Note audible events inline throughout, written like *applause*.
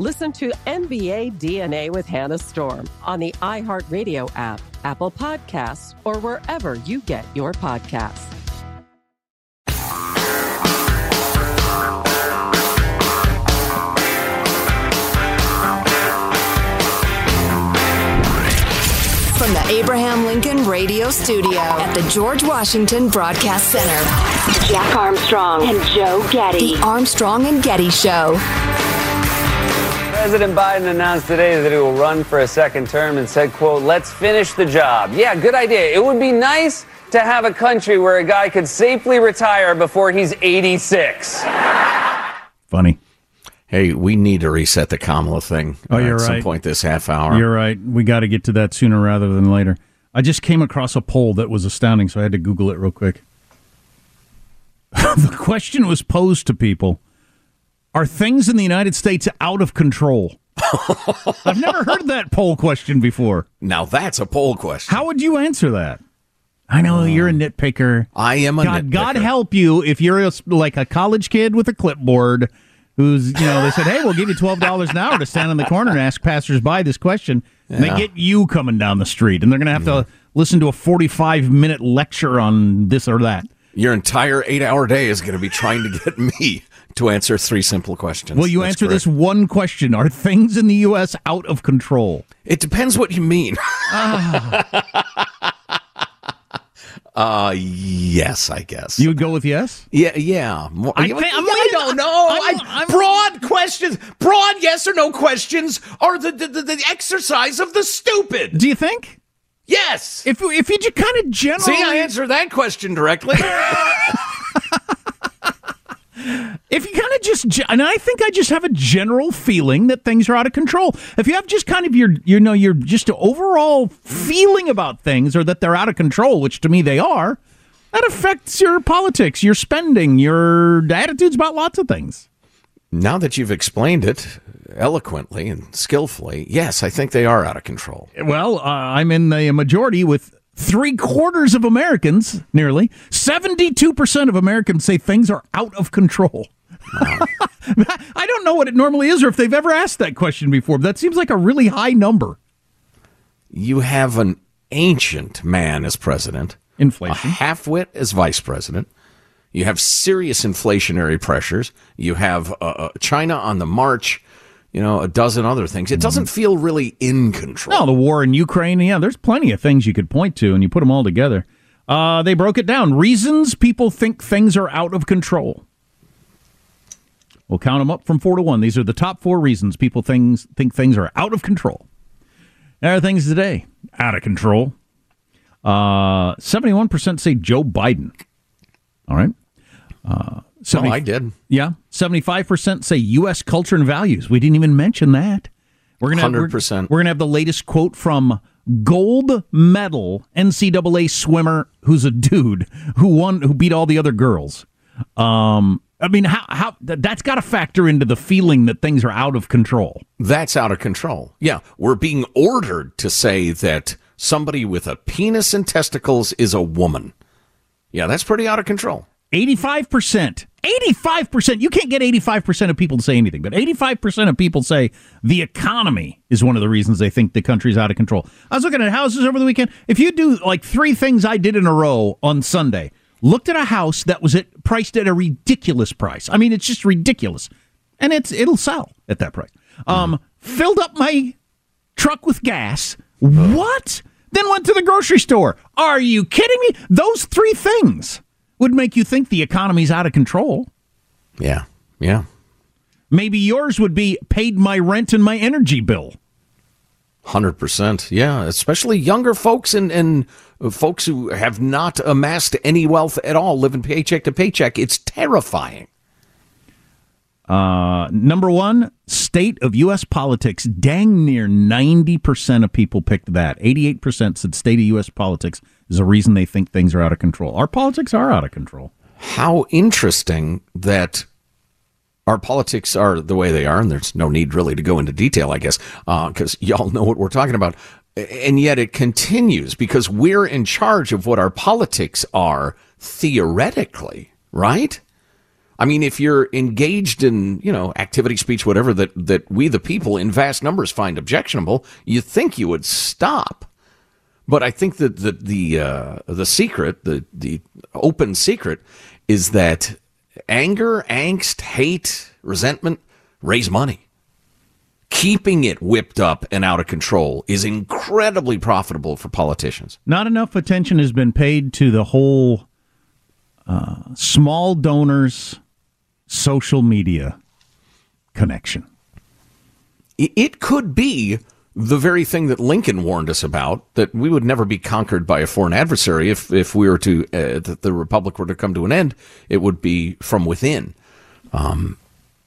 Listen to NBA DNA with Hannah Storm on the iHeartRadio app, Apple Podcasts, or wherever you get your podcasts. From the Abraham Lincoln Radio Studio at the George Washington Broadcast Center, Jack Armstrong and Joe Getty. The Armstrong and Getty Show. President Biden announced today that he will run for a second term and said, quote, let's finish the job. Yeah, good idea. It would be nice to have a country where a guy could safely retire before he's 86. Funny. Hey, we need to reset the Kamala thing Oh, you're uh, at some point this half hour. You're right. We got to get to that sooner rather than later. I just came across a poll that was astounding, so I had to Google it real quick. *laughs* the question was posed to people Are things in the United States out of control? *laughs* I've never heard that poll question before. Now that's a poll question. How would you answer that? I know uh, you're a nitpicker. I am a God, God help you if you're a, like a college kid with a clipboard who's, you know, they said, hey, we'll give you $12 an hour to stand in the corner and ask passersby this question. And they get you coming down the street, and they're going to have to listen to a 45 minute lecture on this or that. Your entire eight hour day is going to be trying to get me to answer three simple questions. Will you That's answer this one question? Are things in the U.S. out of control? It depends what you mean. *laughs* uh yes, I guess. You would go with yes? yeah, yeah. More- I think- yeah, I don't know. I'm- I- I'm- broad questions, broad yes or no questions are the, the, the, the exercise of the stupid. Do you think? Yes. If, if you just kind of generally. See, I answer that question directly. *laughs* if you kind of just and i think i just have a general feeling that things are out of control if you have just kind of your you know your just overall feeling about things or that they're out of control which to me they are that affects your politics your spending your attitudes about lots of things now that you've explained it eloquently and skillfully, yes, I think they are out of control. well uh, i'm in the majority with three quarters of americans nearly 72% of americans say things are out of control *laughs* I don't know what it normally is or if they've ever asked that question before, but that seems like a really high number. You have an ancient man as president, inflation, a halfwit as vice president. You have serious inflationary pressures. You have uh, uh, China on the march. You know, a dozen other things. It doesn't feel really in control. No, the war in Ukraine. Yeah, there's plenty of things you could point to, and you put them all together. Uh, they broke it down. Reasons people think things are out of control. We'll count them up from four to one. These are the top four reasons people things think things are out of control. There are things today out of control. Uh, Seventy-one percent say Joe Biden. All right. Uh, Well, I did. Yeah, seventy-five percent say U.S. culture and values. We didn't even mention that. We're gonna we're- 100%. We're gonna have the latest quote from gold medal NCAA swimmer, who's a dude who won, who beat all the other girls. Um, I mean, how how that's got to factor into the feeling that things are out of control. That's out of control. Yeah, we're being ordered to say that somebody with a penis and testicles is a woman. Yeah, that's pretty out of control. 85%. 85%. You can't get 85% of people to say anything, but 85% of people say the economy is one of the reasons they think the country's out of control. I was looking at houses over the weekend. If you do like three things I did in a row on Sunday, looked at a house that was at, priced at a ridiculous price. I mean, it's just ridiculous. And it's it'll sell at that price. Um, filled up my truck with gas. What? Then went to the grocery store. Are you kidding me? Those three things would make you think the economy's out of control. Yeah. Yeah. Maybe yours would be paid my rent and my energy bill. 100%. Yeah, especially younger folks and, and folks who have not amassed any wealth at all, living paycheck to paycheck. It's terrifying. Uh, number one, state of U.S. politics. Dang near 90% of people picked that. 88% said state of U.S. politics is a reason they think things are out of control. Our politics are out of control. How interesting that our politics are the way they are, and there's no need really to go into detail, I guess, because uh, y'all know what we're talking about. And yet it continues because we're in charge of what our politics are theoretically, right? I mean, if you're engaged in, you know, activity, speech, whatever that, that we, the people, in vast numbers find objectionable, you think you would stop. But I think that the the uh, the secret, the the open secret, is that anger, angst, hate, resentment raise money. Keeping it whipped up and out of control is incredibly profitable for politicians. Not enough attention has been paid to the whole uh, small donors social media connection. It could be the very thing that Lincoln warned us about that we would never be conquered by a foreign adversary if if we were to uh, that the republic were to come to an end it would be from within um,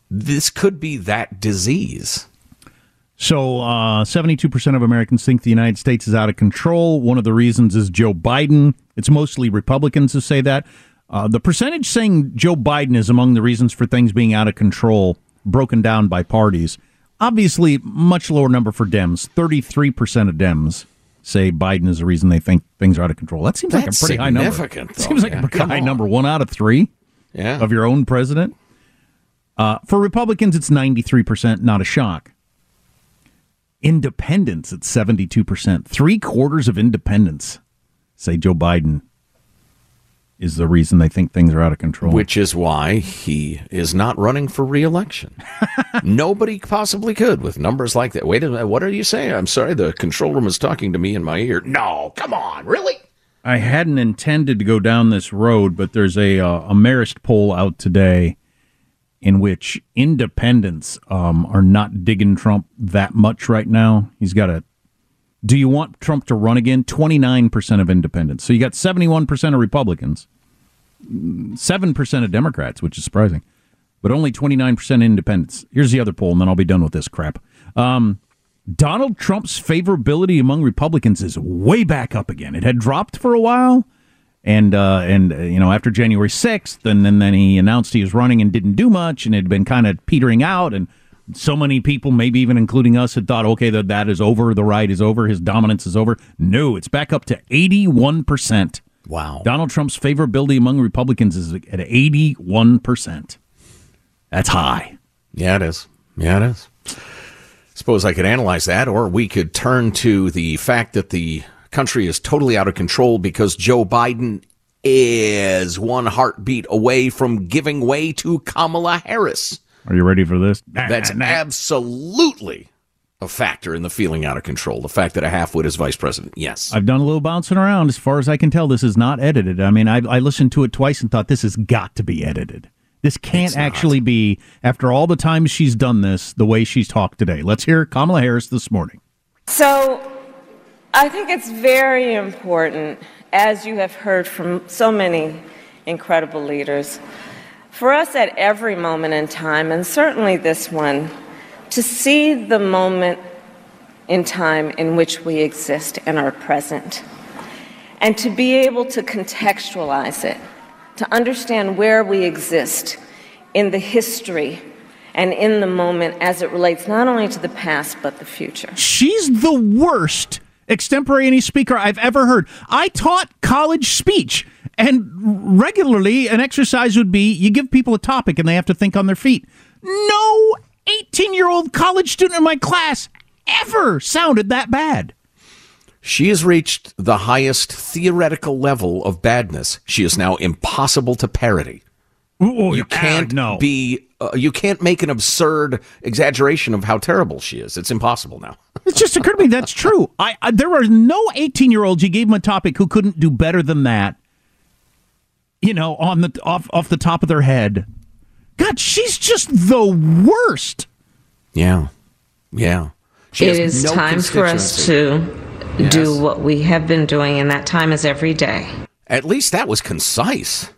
this could be that disease so uh, 72% of Americans think the United States is out of control. One of the reasons is Joe Biden. It's mostly Republicans who say that. Uh, the percentage saying Joe Biden is among the reasons for things being out of control, broken down by parties, Obviously, much lower number for Dems. 33% of Dems say Biden is the reason they think things are out of control. That seems That's like a pretty high number. Though, seems like yeah. a pretty high number. One out of three yeah. of your own president. Uh, for Republicans, it's 93%, not a shock. Independents at 72%. Three quarters of independents say Joe Biden is the reason they think things are out of control. Which is why he is not running for reelection. *laughs* Nobody possibly could with numbers like that. Wait a minute, what are you saying? I'm sorry, the control room is talking to me in my ear. No, come on, really? I hadn't intended to go down this road, but there's a uh, a Marist poll out today in which independents um, are not digging Trump that much right now. He's got a do you want Trump to run again? 29% of independents. So you got 71% of Republicans, 7% of Democrats, which is surprising, but only 29% independents. Here's the other poll, and then I'll be done with this crap. Um, Donald Trump's favorability among Republicans is way back up again. It had dropped for a while. And uh, and uh, you know after January sixth, and, and then he announced he was running and didn't do much, and it had been kind of petering out. And so many people, maybe even including us, had thought, okay, that that is over, the ride is over, his dominance is over. No, it's back up to 81%. Wow. Donald Trump's favorability among Republicans is at 81%. That's high. Yeah, it is. Yeah, it is. Suppose I could analyze that, or we could turn to the fact that the country is totally out of control because Joe Biden is one heartbeat away from giving way to Kamala Harris. Are you ready for this? That's absolutely a factor in the feeling out of control. The fact that a halfwit is vice president. Yes. I've done a little bouncing around. As far as I can tell, this is not edited. I mean, I, I listened to it twice and thought this has got to be edited. This can't actually be, after all the times she's done this, the way she's talked today. Let's hear Kamala Harris this morning. So I think it's very important, as you have heard from so many incredible leaders, for us at every moment in time, and certainly this one, to see the moment in time in which we exist and are present, and to be able to contextualize it, to understand where we exist in the history and in the moment as it relates not only to the past but the future. She's the worst extemporaneous speaker I've ever heard. I taught college speech, and regularly an exercise would be you give people a topic and they have to think on their feet. No 18 year old college student in my class ever sounded that bad. She has reached the highest theoretical level of badness. She is now impossible to parody. Ooh, you can't ah, no. be uh, you can't make an absurd exaggeration of how terrible she is. It's impossible now. *laughs* It just occurred to me that's true. I, I there are no 18 year olds you gave them a topic who couldn't do better than that. You know, on the off off the top of their head. God, she's just the worst. Yeah, yeah. She it has is no time for us to Yes. do what we have been doing, and that time is every day. At least that was concise.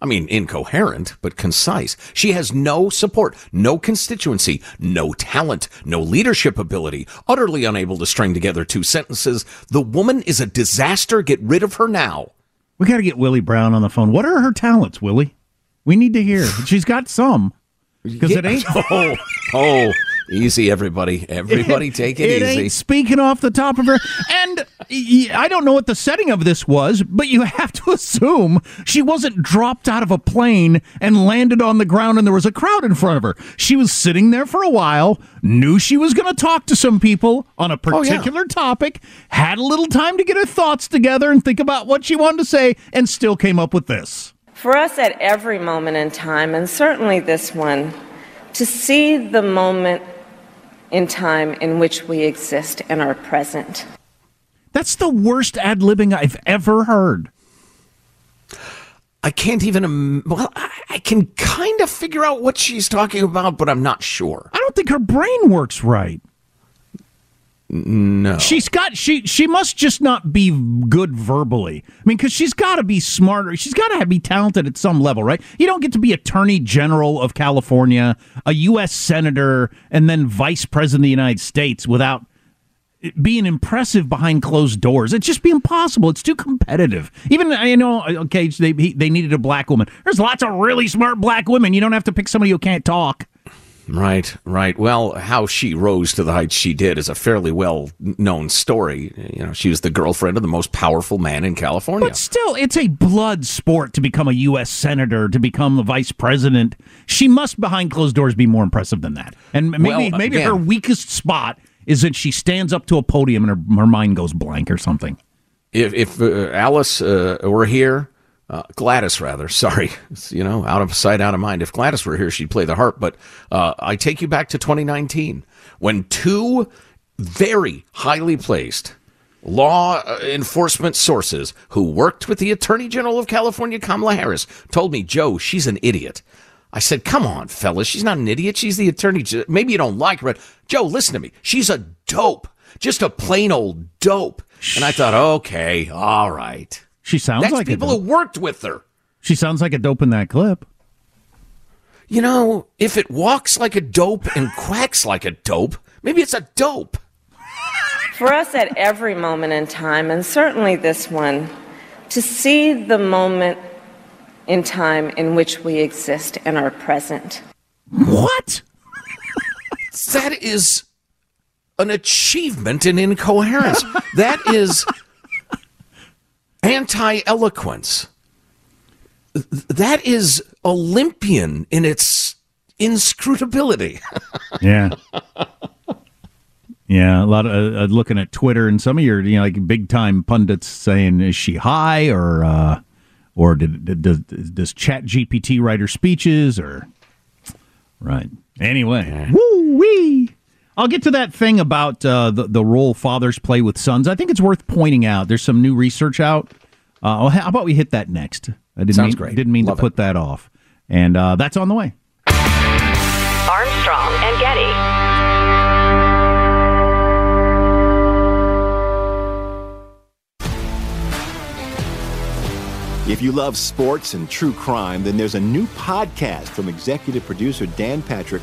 I mean, incoherent, but concise. She has no support, no constituency, no talent, no leadership ability, utterly unable to string together two sentences. The woman is a disaster. Get rid of her now. We got to get Willie Brown on the phone. What are her talents, Willie? We need to hear. *laughs* She's got some. Because it ain't. *laughs* Oh, oh, easy, everybody. Everybody *laughs* take it, it easy. Ain't speaking off the top of her. And I don't know what the setting of this was, but you have to assume she wasn't dropped out of a plane and landed on the ground and there was a crowd in front of her. She was sitting there for a while, knew she was going to talk to some people on a Oh, yeah. particular topic, had a little time to get her thoughts together and think about what she wanted to say, and still came up with this. For us at every moment in time, and certainly this one, to see the moment in time in which we exist and are present. That's the worst ad libbing I've ever heard. I can't even. Well, I, I can kind of figure out what she's talking about, but I'm not sure. I don't think her brain works right. No. She's got she she must just not be good verbally. I mean, because she's got to be smarter. She's got to be talented at some level, right? You don't get to be Attorney General of California, a U.S. senator, and then Vice President of the United States without eh, being impressive behind closed doors. It'd just be impossible. It's too competitive. Even I know, uh, okay, they he- they needed a black woman. There's lots of really smart black women. You don't have to pick somebody who can't talk. Right, right. Well, how she rose to the heights she did is a fairly well known story. You know, she was the girlfriend of the most powerful man in California. But still, it's a blood sport to become a U.S. senator, to become the vice president. She must, behind closed doors, be more impressive than that. And maybe, Well, maybe her weakest spot is that she stands up to a podium and her, her mind goes blank or something. if if uh, Alice uh, were here, uh, Gladys rather, *laughs* sorry, It's, you know, out of sight, out of mind. If Gladys were here, she'd play the harp. But uh, I take you back to 2019 when two very highly placed law uh, enforcement sources who worked with the Attorney General of California, Kamala Harris, told me, Joe, she's an idiot. I said, come on, fellas. She's not an idiot. She's the attorney. Gen- Maybe you don't like her, but Joe, listen to me. She's a dope. Just a plain old dope. And I thought, okay, all right. She sounds That's like people a who dope. worked with her. She sounds like a dope in that clip. You know, if it walks like a dope and quacks like a dope, maybe it's a dope. For us at every moment in time, and certainly this one, to see the moment in time in which we exist and are present. What? That is an achievement in incoherence. that is anti eloquence. That is Olympian in its inscrutability. *laughs* Yeah. Yeah, a lot of uh, uh, looking at Twitter and some of your you know like big time pundits saying is she high or uh, or did, did, does does Chat GPT write her speeches or right? Anyway, woo wee. I'll get to that thing about uh, the the role fathers play with sons. I think it's worth pointing out. There's some new research out. Uh, how about we hit that next? I didn't Sounds mean, great. Didn't mean Love to put that off, and uh, that's on the way. Armstrong and Getty. If you love sports and true crime, then there's a new podcast from executive producer Dan Patrick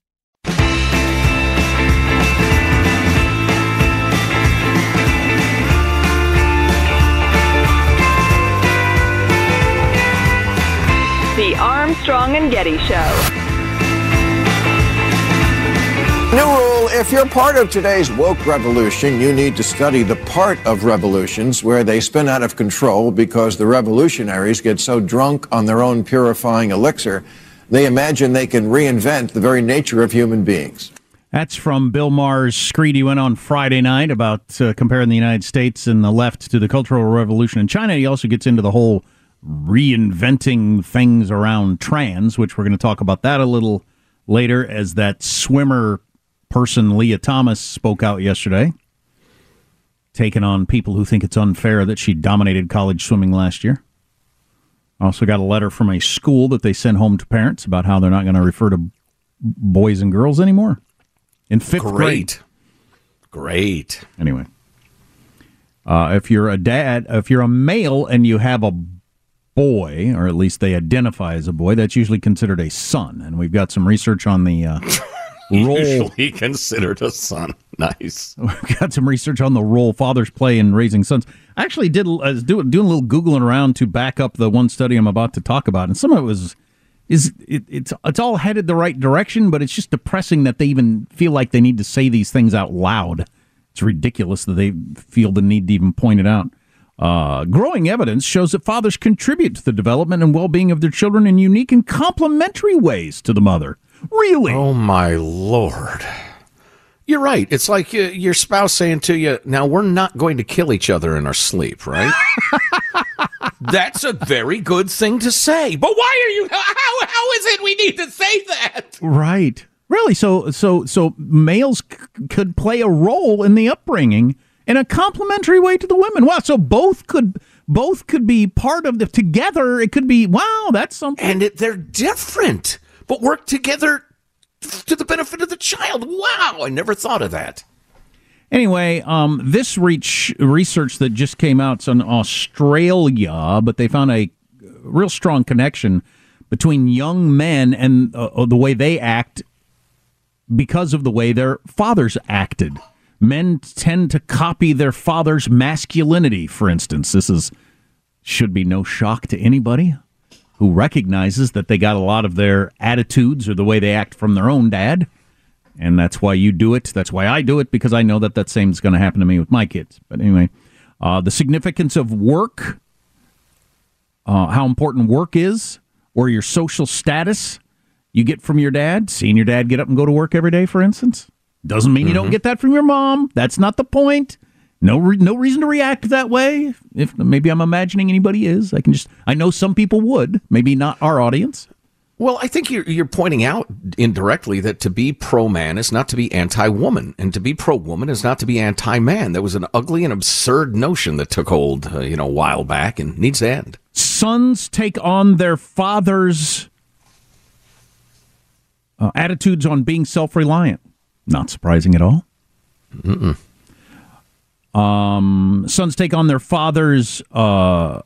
The Armstrong and Getty Show. New rule if you're part of today's woke revolution, you need to study the part of revolutions where they spin out of control because the revolutionaries get so drunk on their own purifying elixir, they imagine they can reinvent the very nature of human beings. That's from Bill Maher's screed he went on Friday night about uh, comparing the United States and the left to the Cultural Revolution in China. He also gets into the whole reinventing things around trans, which we're going to talk about that a little later as that swimmer person, Lia Thomas, spoke out yesterday, taking on people who think it's unfair that she dominated college swimming last year. Also got a letter from a school that they sent home to parents about how they're not going to refer to boys and girls anymore in fifth grade. Great. Great. Anyway, uh, if you're a dad, if you're a male and you have a boy, or at least they identify as a boy, that's usually considered a son. And we've got some research on the uh, *laughs* role. Usually considered a son. Nice. *laughs* We've got some research on the role fathers play in raising sons. I actually did I was doing doing a little googling around to back up the one study I'm about to talk about, and some of it was is it, it's it's all headed the right direction, but it's just depressing that they even feel like they need to say these things out loud. It's ridiculous that they feel the need to even point it out. Uh, growing evidence shows that fathers contribute to the development and well-being of their children in unique and complementary ways to the mother. Really? Oh my lord. You're right. It's like uh, your spouse saying to you, "Now we're not going to kill each other in our sleep, right?" *laughs* That's a very good thing to say. But why are you how how is it we need to say that? Right. Really? So so so males c- could play a role in the upbringing in a complementary way to the women. Wow. So both could both could be part of the together. It could be wow. That's something. And it, they're different, but work together to the benefit of the child. Wow, I never thought of that. Anyway, um, this reach, research that just came out in Australia, but they found a real strong connection between young men and uh, the way they act because of the way their fathers acted. Men tend to copy their father's masculinity, for instance. This is should be no shock to anybody who recognizes that they got a lot of their attitudes or the way they act from their own dad. And that's why you do it. That's why I do it because I know that that same is going to happen to me with my kids. But anyway, uh, the significance of work, uh, how important work is, or your social status you get from your dad. Seeing your dad get up and go to work every day, for instance, doesn't mean you don't get that from your mom. That's not the point. No, re- no reason to react that way. If maybe I'm imagining anybody is, I can just. I know some people would. Maybe not our audience. Well, I think you're, you're pointing out indirectly that to be pro man is not to be anti woman, and to be pro woman is not to be anti man. That was an ugly and absurd notion that took hold, uh, you know, a while back and needs to end. Sons take on their fathers' uh, attitudes on being self reliant. Not surprising at all. Mm-mm. Um, sons take on their father's uh,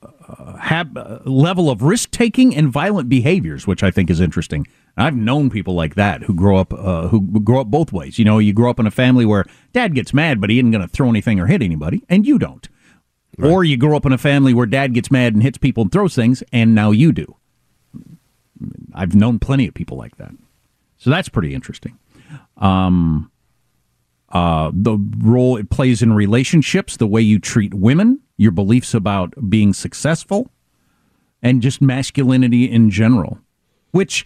hab- level of risk taking and violent behaviors, which I think is interesting. I've known people like that who grow up uh, who grow up both ways. You know, you grow up in a family where dad gets mad, but he isn't going to throw anything or hit anybody, and you don't. Or you grow up in a family where dad gets mad and hits people and throws things, and now you do. I've known plenty of people like that. So that's pretty interesting. Um, uh, the role it plays in relationships, the way you treat women, your beliefs about being successful, and just masculinity in general. Which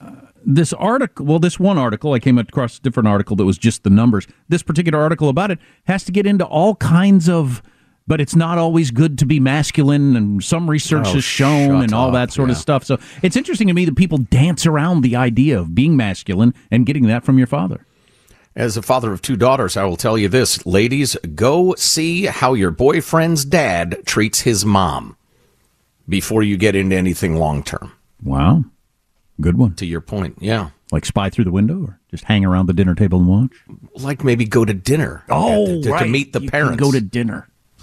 uh, this article, well, this one article, I came across a different article that was just the numbers. This particular article about it has to get into all kinds of, but it's not always good to be masculine, and some research Oh, has shown, and all up, that sort of stuff. So it's interesting to me that people dance around the idea of being masculine and getting that from your father. As a father of two daughters, I will tell you this, ladies, go see how your boyfriend's dad treats his mom before you get into anything long term. Wow. Good one. To your point, yeah. Like spy through the window or just hang around the dinner table and watch? Like maybe go to dinner. Oh, to, to right. meet the You parents. go to dinner.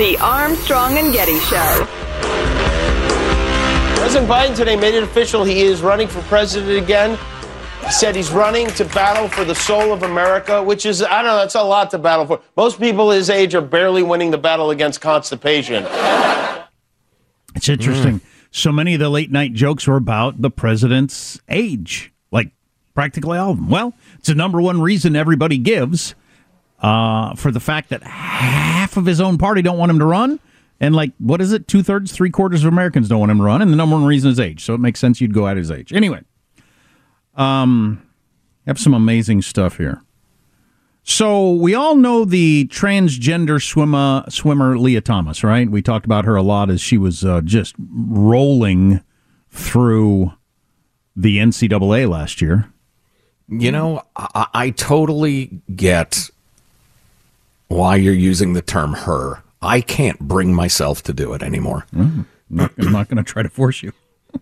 The Armstrong and Getty Show. President Biden today made it official he is running for president again. He said he's running to battle for the soul of America, which is, I don't know, that's a lot to battle for. Most people his age are barely winning the battle against constipation. It's interesting. Hmm. So many of the late night jokes were about the president's age, like practically all of them. Well, it's the number one reason everybody gives uh, for the fact that half of his own party don't want him to run. And like, what is it? Two thirds, three quarters of Americans don't want him to run. And the number one reason is age. So it makes sense you'd go at his age. Anyway, um, have some amazing stuff here. So we all know the transgender swimmer swimmer Lia Thomas, right? We talked about her a lot as she was uh, just rolling through the NCAA last year. You know, I, I totally get why you're using the term her. I can't bring myself to do it anymore. Mm, I'm not, going to try to force you.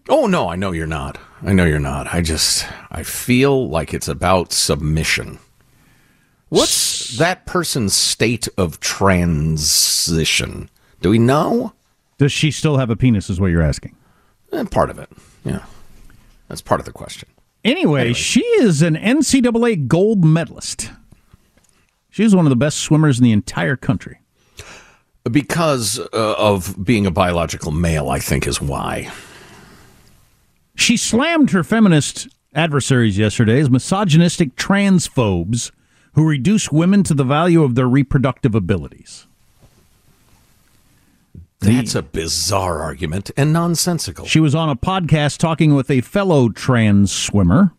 Oh no, I know you're not. I know you're not. I just I feel like it's about submission. What's that person's state of transition? Do we know? Does she still have a penis? Is what you're asking? Eh, part of it. Yeah, that's part of the question. Anyway, anyway, she is an NCAA gold medalist. She's one of the best swimmers in the entire country. Because uh, of being a biological male, I think is why. She slammed her feminist adversaries yesterday as misogynistic transphobes who reduce women to the value of their reproductive abilities. That's a bizarre argument and nonsensical. She was on a podcast talking with a fellow trans swimmer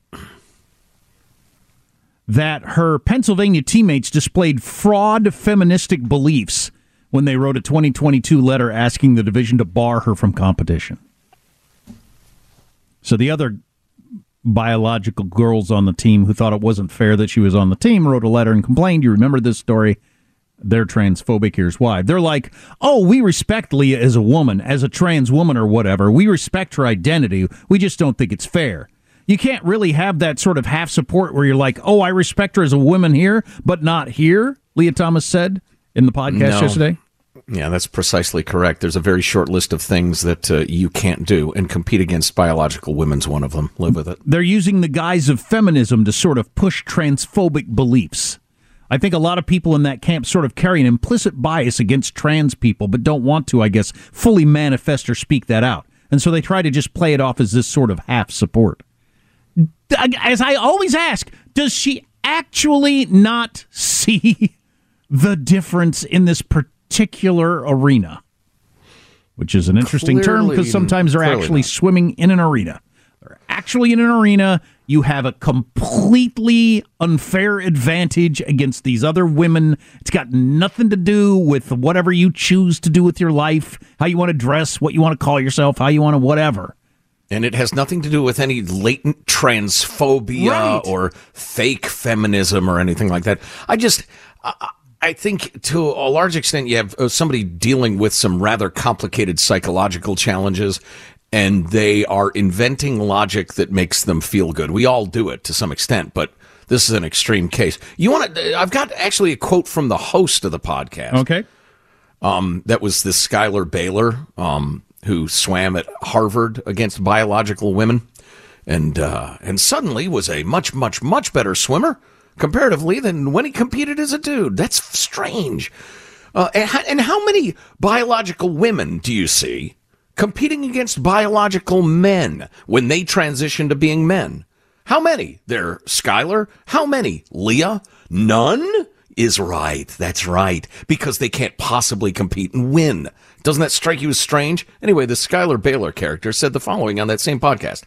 that her Pennsylvania teammates displayed fraud feministic beliefs when they wrote a 2022 letter asking the division to bar her from competition. So the other biological girls on the team who thought it wasn't fair that she was on the team wrote a letter and complained. You remember this story? They're transphobic. Here's why. They're like, oh, we respect Lia as a woman, as a trans woman or whatever. We respect her identity. We just don't think it's fair you can't really have that sort of half support where you're like, oh, I respect her as a woman here, but not here, Lia Thomas said in the podcast no. yesterday. Yeah, that's precisely correct. There's a very short list of things that uh, you can't do, and compete against biological women's one of them. Live with it. They're using the guise of feminism to sort of push transphobic beliefs. I think a lot of people in that camp sort of carry an implicit bias against trans people, but don't want to, I guess, fully manifest or speak that out. And so they try to just play it off as this sort of half support as I always ask, does she actually not see *laughs* the difference in this particular arena? Which is an interesting clearly, term because sometimes they're actually not. swimming in an arena. They're actually in an arena. You have a completely unfair advantage against these other women. It's got nothing to do with whatever you choose to do with your life, how you want to dress, what you want to call yourself, how you want to whatever. And it has nothing to do with any latent transphobia right. or fake feminism or anything like that. I just, I think to a large extent, you have uh, somebody dealing with some rather complicated psychological challenges and they are inventing logic that makes them feel good. We all do it to some extent, but this is an extreme case. You want to, I've got actually a quote from the host of the podcast. Okay. Um, that was this Schuyler Bailar. Um, who swam at Harvard against biological women, and uh, and suddenly was a much much much better swimmer comparatively than when he competed as a dude. That's strange. Uh, and, and how many biological women do you see competing against biological men when they transition to being men? How many? There, Schuyler. How many? Lia? None is right. That's right. Because they can't possibly compete and win. Doesn't that strike you as strange? Anyway, the Schuyler Bailar character said the following on that same podcast.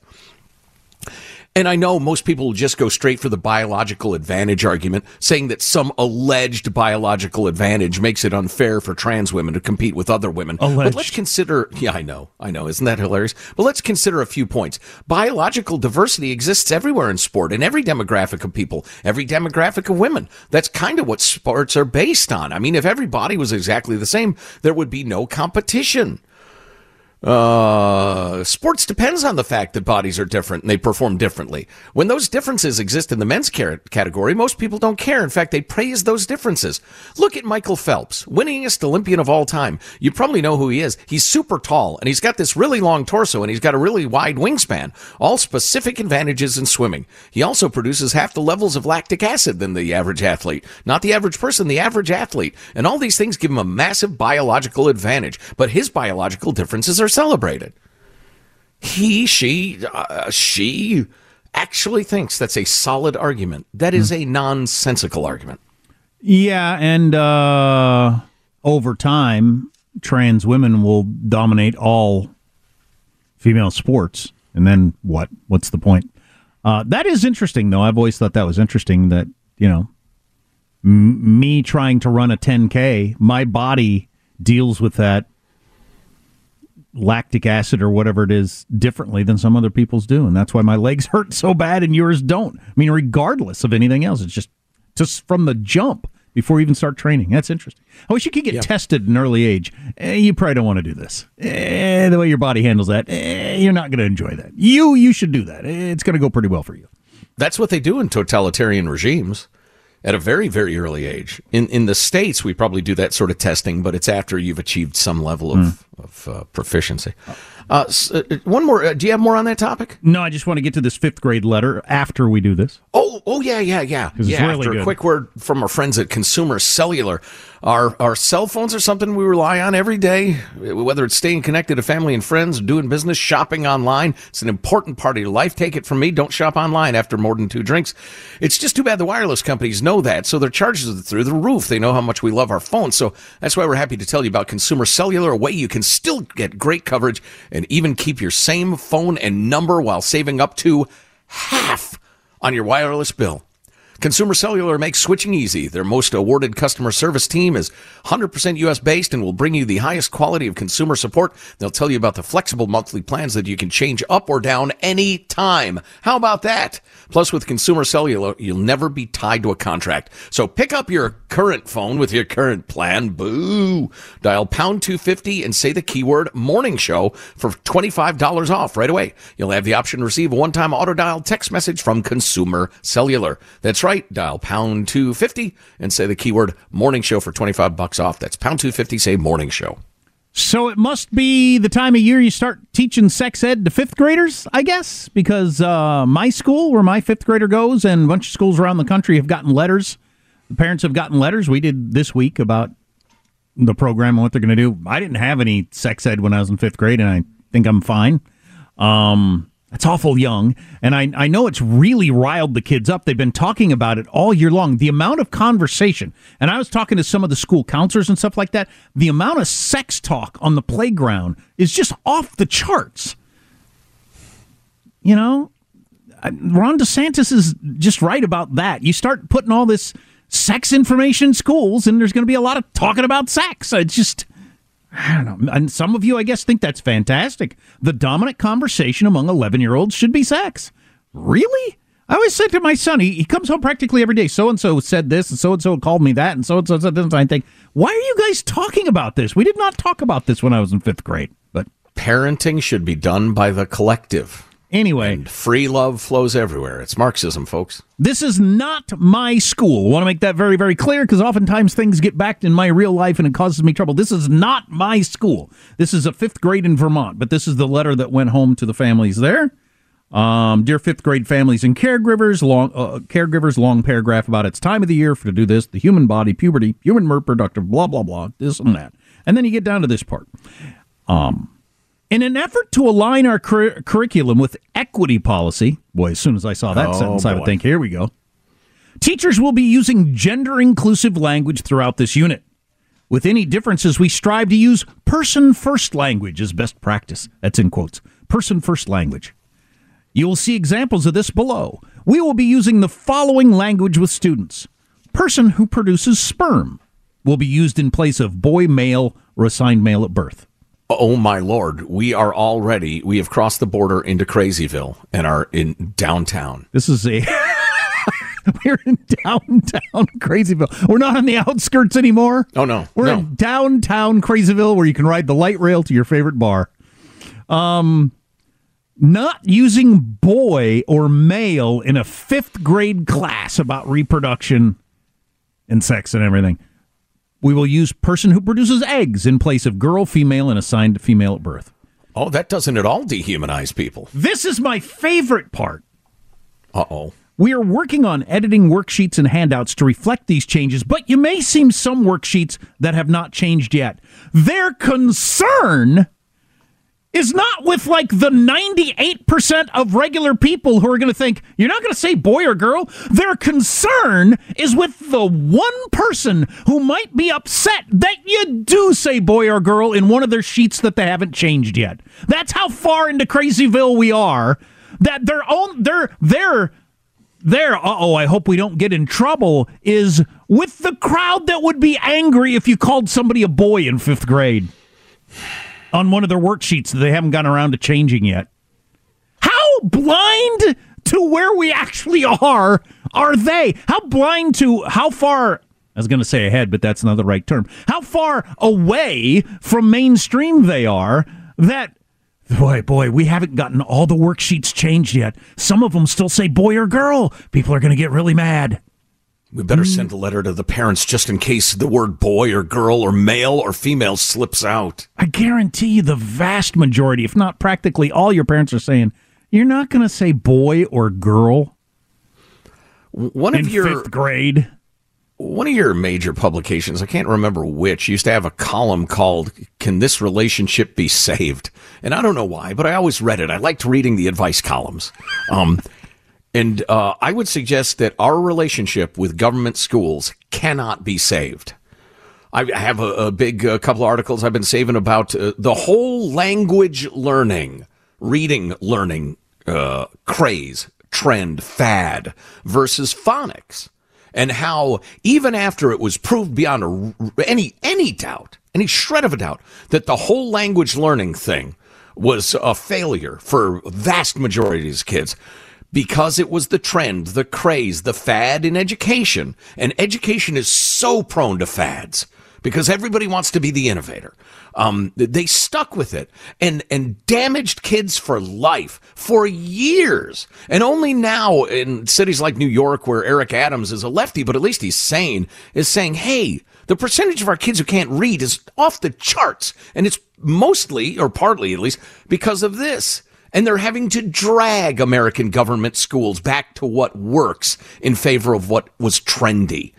And I know most people will just go straight for the biological advantage argument, saying that some alleged biological advantage makes it unfair for trans women to compete with other women. But let's consider, yeah, I know, I know, isn't that hilarious? But let's consider a few points. Biological diversity exists everywhere in sport, in every demographic of people, every demographic of women. That's kind of what sports are based on. I mean, if every body was exactly the same, there would be no competition. Uh, sports depends on the fact that bodies are different and they perform differently. When those differences exist in the men's category, most people don't care. In fact, they praise those differences. Look at Michael Phelps, winningest Olympian of all time. You probably know who he is. He's super tall and he's got this really long torso and he's got a really wide wingspan. All specific advantages in swimming. He also produces half the levels of lactic acid than the average athlete. Not the average person, the average athlete. And all these things give him a massive biological advantage. But his biological differences are celebrated. He, she, uh, she actually thinks that's a solid argument. That is a nonsensical argument. Yeah, and uh, over time, trans women will dominate all female sports. And then what? What's the point? Uh, that is interesting, though. I've always thought that was interesting that, you know, m- me trying to run a 10K, my body deals with that lactic acid or whatever it is differently than some other people's do. And that's why my legs *laughs* hurt so bad and yours don't. I mean, regardless of anything else, it's just just from the jump before you even start training. That's interesting. I wish you could get tested at an early age. Eh, you probably don't want to do this. Eh, the way your body handles that, eh, you're not going to enjoy that. You you should do that. It's going to go pretty well for you. That's what they do in totalitarian regimes at a very, very early age. In in the states, we probably do that sort of testing, but it's after you've achieved some level of, of uh, proficiency. Uh, uh, one more. Uh, do you have more on that topic? No, I just want to get to this fifth grade letter after we do this. Oh, oh yeah, yeah, yeah. yeah. really after good. a quick word from our friends at Consumer Cellular. Our our cell phones are something we rely on every day, whether it's staying connected to family and friends, doing business, shopping online. It's an important part of your life. Take it from me. Don't shop online after more than two drinks. It's just too bad the wireless companies know that, so their charges are through the roof. They know how much we love our phones, so that's why we're happy to tell you about Consumer Cellular, a way you can still get great coverage and even keep your same phone and number while saving up to half on your wireless bill. Consumer Cellular makes switching easy. Their most awarded customer service team is 100% US based and will bring you the highest quality of consumer support. They'll tell you about the flexible monthly plans that you can change up or down any time. How about that? Plus, with Consumer Cellular, you'll never be tied to a contract. So pick up your current phone with your current plan. Boo! Dial pound 250 and say the keyword morning show for $25 off right away. You'll have the option to receive a one time auto dial text message from Consumer Cellular. That's right. Dial pound 250 and say the keyword morning show for 25 bucks off. That's pound 250, say morning show. So it must be the time of year you start teaching sex ed to fifth graders, I guess, because uh, my school, where my fifth grader goes, and a bunch of schools around the country have gotten letters. The parents have gotten letters. We did this week about the program and what they're going to do. I didn't have any sex ed when I was in fifth grade, and I think I'm fine. Um, that's awful young, and I I know it's really riled the kids up. They've been talking about it all year long. The amount of conversation, and I was talking to some of the school counselors and stuff like that. The amount of sex talk on the playground is just off the charts. You know, Ron DeSantis is just right about that. You start putting all this sex information in schools, and there's going to be a lot of talking about sex. It's just. I don't know. And some of you, I guess, think that's fantastic. The dominant conversation among 11 year olds should be sex. Really? I always said to my son, he, he comes home practically every day. So and so said this, and so and so called me that, and so and so said this. And I think, why are you guys talking about this? We did not talk about this when I was in fifth grade. But Parenting should be done by the collective. Anyway, And free love flows everywhere. It's Marxism, folks. This is not my school. I want to make that very, very clear because oftentimes things get backed in my real life and it causes me trouble. This is not my school. This is a fifth grade in Vermont, but this is the letter that went home to the families there. Um, dear fifth grade families and caregivers, long uh, caregivers, long paragraph about it's time of the year for to do this, the human body, puberty, human reproductive, blah blah blah, this and that, and then you get down to this part. Um, in an effort to align our cur- curriculum with equity policy, boy, as soon as I saw that Oh, sentence, I would think, here we go. Teachers will be using gender inclusive language throughout this unit. With any differences, we strive to use person first language as best practice. That's in quotes. Person first language. You will see examples of this below. We will be using the following language with students person who produces sperm will be used in place of boy, male, or assigned male at birth. Oh my lord, we are already we have crossed the border into Crazyville and are in downtown. This is a *laughs* We're in downtown Crazyville. We're not on the outskirts anymore. Oh no. We're no. in downtown Crazyville where you can ride the light rail to your favorite bar. Um not using boy or male in a 5th grade class about reproduction and sex and everything. We will use person who produces eggs in place of girl, female, and assigned female at birth. Oh, that doesn't at all dehumanize people. This is my favorite part. Uh oh. We are working on editing worksheets and handouts to reflect these changes, but you may see some worksheets that have not changed yet. Their concern is not with like the 98% of regular people who are going to think you're not going to say boy or girl. Their concern is with the one person who might be upset that you do say boy or girl in one of their sheets that they haven't changed yet. That's how far into Crazyville we are that their own their their their uh-oh I hope we don't get in trouble is with the crowd that would be angry if you called somebody a boy in 5th grade on one of their worksheets that they haven't gotten around to changing yet. How blind to where we actually are are they? How blind to how far I was going to say ahead, but that's not the right term. How far away from mainstream they are that boy, boy, we haven't gotten all the worksheets changed yet. Some of them still say boy or girl. People are going to get really mad. We better send a letter to the parents just in case the word boy or girl or male or female slips out. I guarantee you the vast majority, if not practically all your parents are saying, you're not going to say boy or girl. One in of your fifth grade. One of your major publications, I can't remember which, used to have a column called "Can This Relationship Be Saved?" And I don't know why, but I always read it. I liked reading the advice columns. Um, and uh, I would suggest that our relationship with government schools cannot be saved. I have a, a big uh, couple of articles I've been saving about uh, the whole language learning, reading learning uh, craze, trend, fad versus phonics, and how even after it was proved beyond a, any any doubt, any shred of a doubt, that the whole language learning thing was a failure for vast majority of these kids because it was the trend, the craze, the fad in education. And education is so prone to fads because everybody wants to be the innovator. Um, they stuck with it and, and damaged kids for life for years. And only now in cities like New York, where Eric Adams is a lefty, but at least he's sane, is saying, hey, the percentage of our kids who can't read is off the charts. And it's mostly, or partly at least, because of this and they're having to drag American government schools back to what works in favor of what was trendy.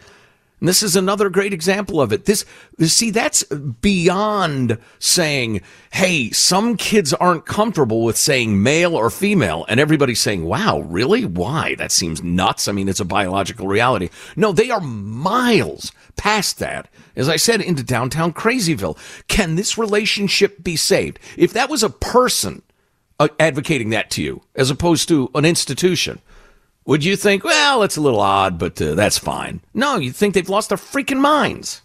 And this is another great example of it. This, see, that's beyond saying, hey, some kids aren't comfortable with saying male or female. And everybody's saying, wow, really? Why? That seems nuts. I mean, it's a biological reality. No, they are miles past that. As I said, into downtown Crazyville. Can this relationship be saved? If that was a person advocating that to you, as opposed to an institution, would you think, well, it's a little odd, but uh, that's fine? No, you'd think they've lost their freaking minds.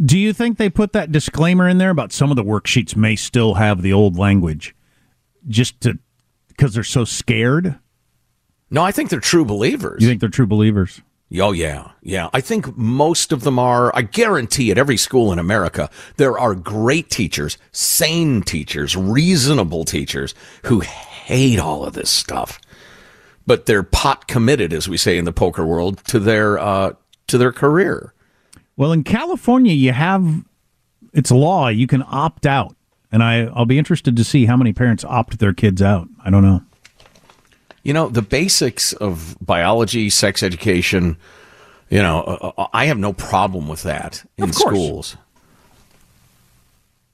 Do you think they put that disclaimer in there about some of the worksheets may still have the old language just to because they're so scared? No, I think they're true believers. You think they're true believers? Oh, yeah. Yeah. I think most of them are. I guarantee at every school in America, there are great teachers, sane teachers, reasonable teachers who hate all of this stuff. But they're pot committed, as we say in the poker world, to their, uh, to their career. Well, in California, you have it's law. You can opt out. And I, I'll be interested to see how many parents opt their kids out. I don't know. You know, the basics of biology, sex education, you know, uh, I have no problem with that in schools.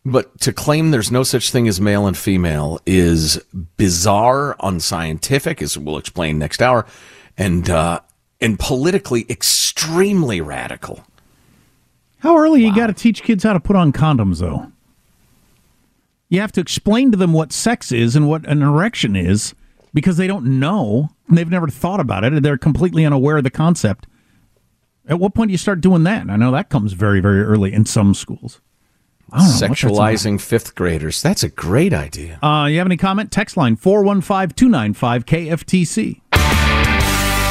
But to claim there's no such thing as male and female is bizarre, unscientific, as we'll explain next hour, and uh, and politically extremely radical. How early wow. you got to teach kids how to put on condoms, though? You have to explain to them what sex is and what an erection is because they don't know and they've never thought about it and they're completely unaware of the concept. At what point do you start doing that? I know that comes very, very early in some schools. Know what that's about. Sexualizing fifth graders. That's a great idea. Uh, you have any comment? Text line 415 295 KFTC.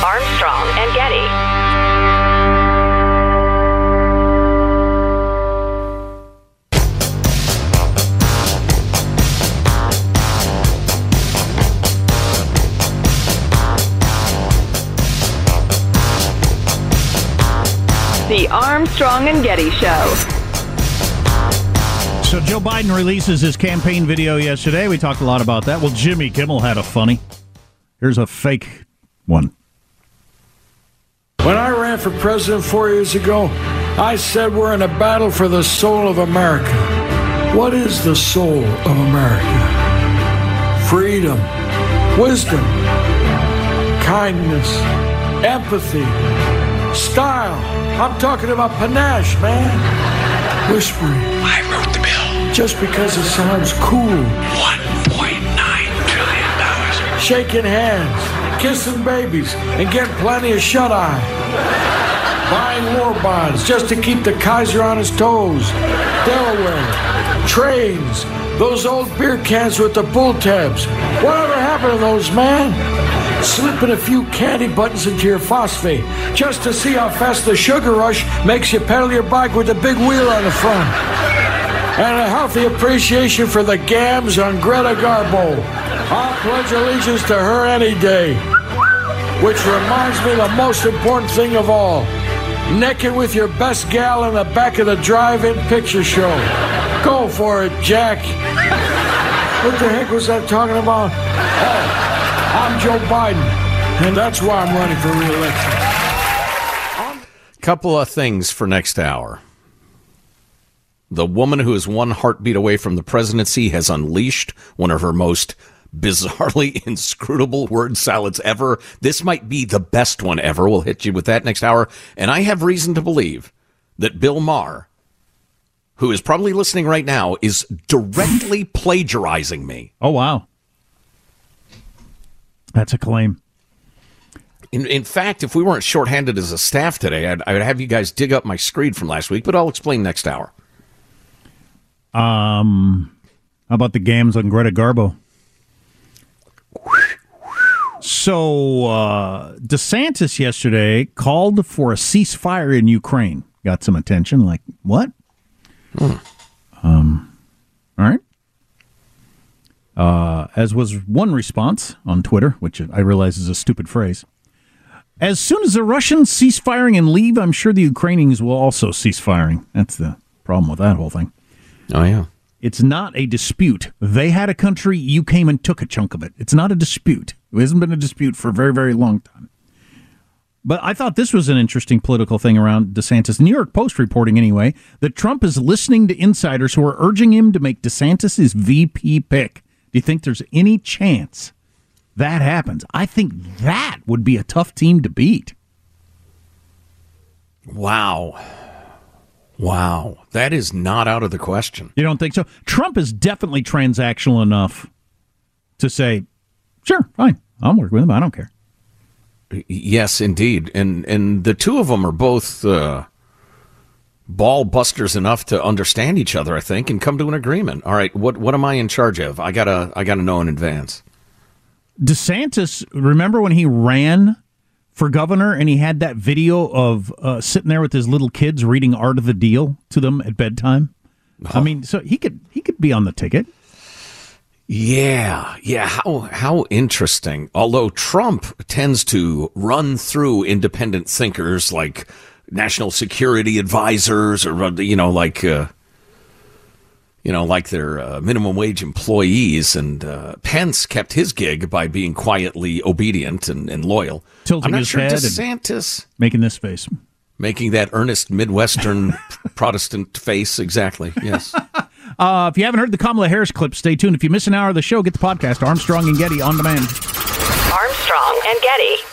Armstrong and Getty. The Armstrong and Getty Show. So Joe Biden releases his campaign video yesterday. We talked a lot about that. Well, Jimmy Kimmel had a funny. Here's a fake one. When I ran for president four years ago, I said we're in a battle for the soul of America. What is the soul of America? Freedom, wisdom, kindness, empathy, style. I'm talking about panache, man. Whispering. I wrote the bill. Just because it sounds cool. $1.9 trillion. Shaking hands, kissing babies, and getting plenty of shut eye. Buying war bonds just to keep the Kaiser on his toes. Delaware. Trains. Those old beer cans with the bull tabs. Whatever happened to those, man? Slipping a few candy buttons into your phosphate just to see how fast the sugar rush makes you pedal your bike with a big wheel on the front. And a healthy appreciation for the gams on Greta Garbo. I'll pledge allegiance to her any day. Which reminds me the most important thing of all. Naked with your best gal in the back of the drive-in picture show. Go for it, Jack. What the heck was that talking about? Oh, I'm Joe Biden, and that's why I'm running for re-election. Couple of things for next hour. The woman who is one heartbeat away from the presidency has unleashed one of her most bizarrely *laughs* inscrutable word salads ever. This might be the best one ever. We'll hit you with that next hour. And I have reason to believe that Bill Maher, who is probably listening right now, is directly plagiarizing me. Oh, wow. That's a claim. In, in fact, if we weren't shorthanded as a staff today, I'd, I'd have you guys dig up my screed from last week, but I'll explain next hour. Um, how about the gams on Greta Garbo? So, uh, DeSantis yesterday called for a ceasefire in Ukraine. Got some attention. Like, what? Um, all right. Uh, as was one response on Twitter, which I realize is a stupid phrase. As soon as the Russians cease firing and leave, I'm sure the Ukrainians will also cease firing. That's the problem with that whole thing. Oh, yeah. It's not a dispute. They had a country, you came and took a chunk of it. It's not a dispute. It hasn't been a dispute for a very, very long time. But I thought this was an interesting political thing around DeSantis. The New York Post reporting, anyway, that Trump is listening to insiders who are urging him to make DeSantis his VP pick. Do you think there's any chance that happens? I think that would be a tough team to beat. Wow. Wow. That is not out of the question. You don't think so? Trump is definitely transactional enough to say, sure, fine, I'll work with him. I don't care. Yes, indeed. And and the two of them are both uh, ball busters enough to understand each other, I think, and come to an agreement. All right, what what am I in charge of? I gotta I gotta know in advance. DeSantis, remember when he ran for governor and he had that video of uh, sitting there with his little kids reading Art of the Deal to them at bedtime? I mean, so he could he could be on the ticket. Yeah, yeah. How how interesting. Although Trump tends to run through independent thinkers like national security advisors, or you know, like uh, you know, like their uh, minimum wage employees. And uh, Pence kept his gig by being quietly obedient and, and loyal. Tilting I'm not his sure head DeSantis making this face. making that earnest Midwestern *laughs* Protestant face. Exactly. Yes. *laughs* Uh, if you haven't heard the Kamala Harris clip, stay tuned. If you miss an hour of the show, get the podcast Armstrong and Getty on demand. Armstrong and Getty.